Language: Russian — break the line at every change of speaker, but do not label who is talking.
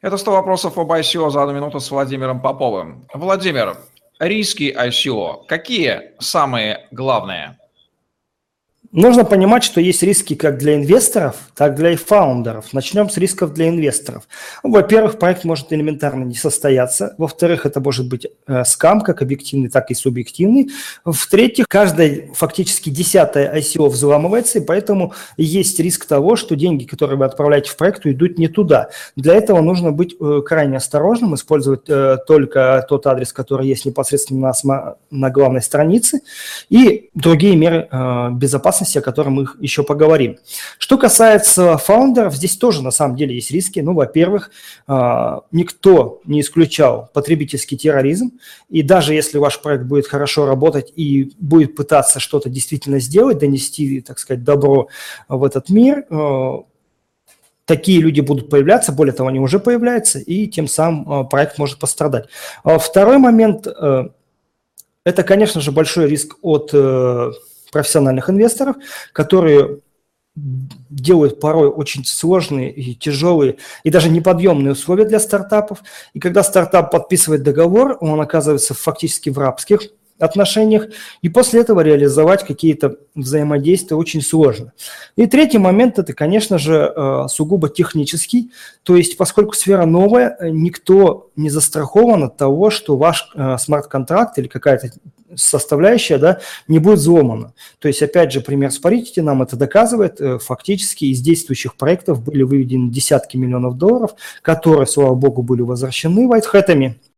Это 100 вопросов об ICO за одну минуту с Владимиром Поповым. Владимир, риски ICO какие самые главные?
Нужно понимать, что есть риски как для инвесторов, так и для фаундеров. Начнем с рисков для инвесторов. Во-первых, проект может элементарно не состояться. Во-вторых, это может быть э, скам, как объективный, так и субъективный. В-третьих, каждая фактически десятая ICO взламывается, и поэтому есть риск того, что деньги, которые вы отправляете в проект, идут не туда. Для этого нужно быть э, крайне осторожным, использовать э, только тот адрес, который есть непосредственно на, на главной странице, и другие меры э, безопасности безопасности, о котором мы еще поговорим. Что касается фаундеров, здесь тоже на самом деле есть риски. Ну, во-первых, а, никто не исключал потребительский терроризм, и даже если ваш проект будет хорошо работать и будет пытаться что-то действительно сделать, донести, так сказать, добро в этот мир, а, такие люди будут появляться, более того, они уже появляются, и тем самым а, проект может пострадать. Второй момент – это, конечно же, большой риск от э, профессиональных инвесторов, которые делают порой очень сложные и тяжелые и даже неподъемные условия для стартапов. И когда стартап подписывает договор, он оказывается фактически в рабских отношениях, и после этого реализовать какие-то взаимодействия очень сложно. И третий момент – это, конечно же, э, сугубо технический, то есть поскольку сфера новая, никто не застрахован от того, что ваш э, смарт-контракт или какая-то составляющая да, не будет взломана. То есть, опять же, пример с Parity нам это доказывает. Э, фактически из действующих проектов были выведены десятки миллионов долларов, которые, слава богу, были возвращены вайтхэтами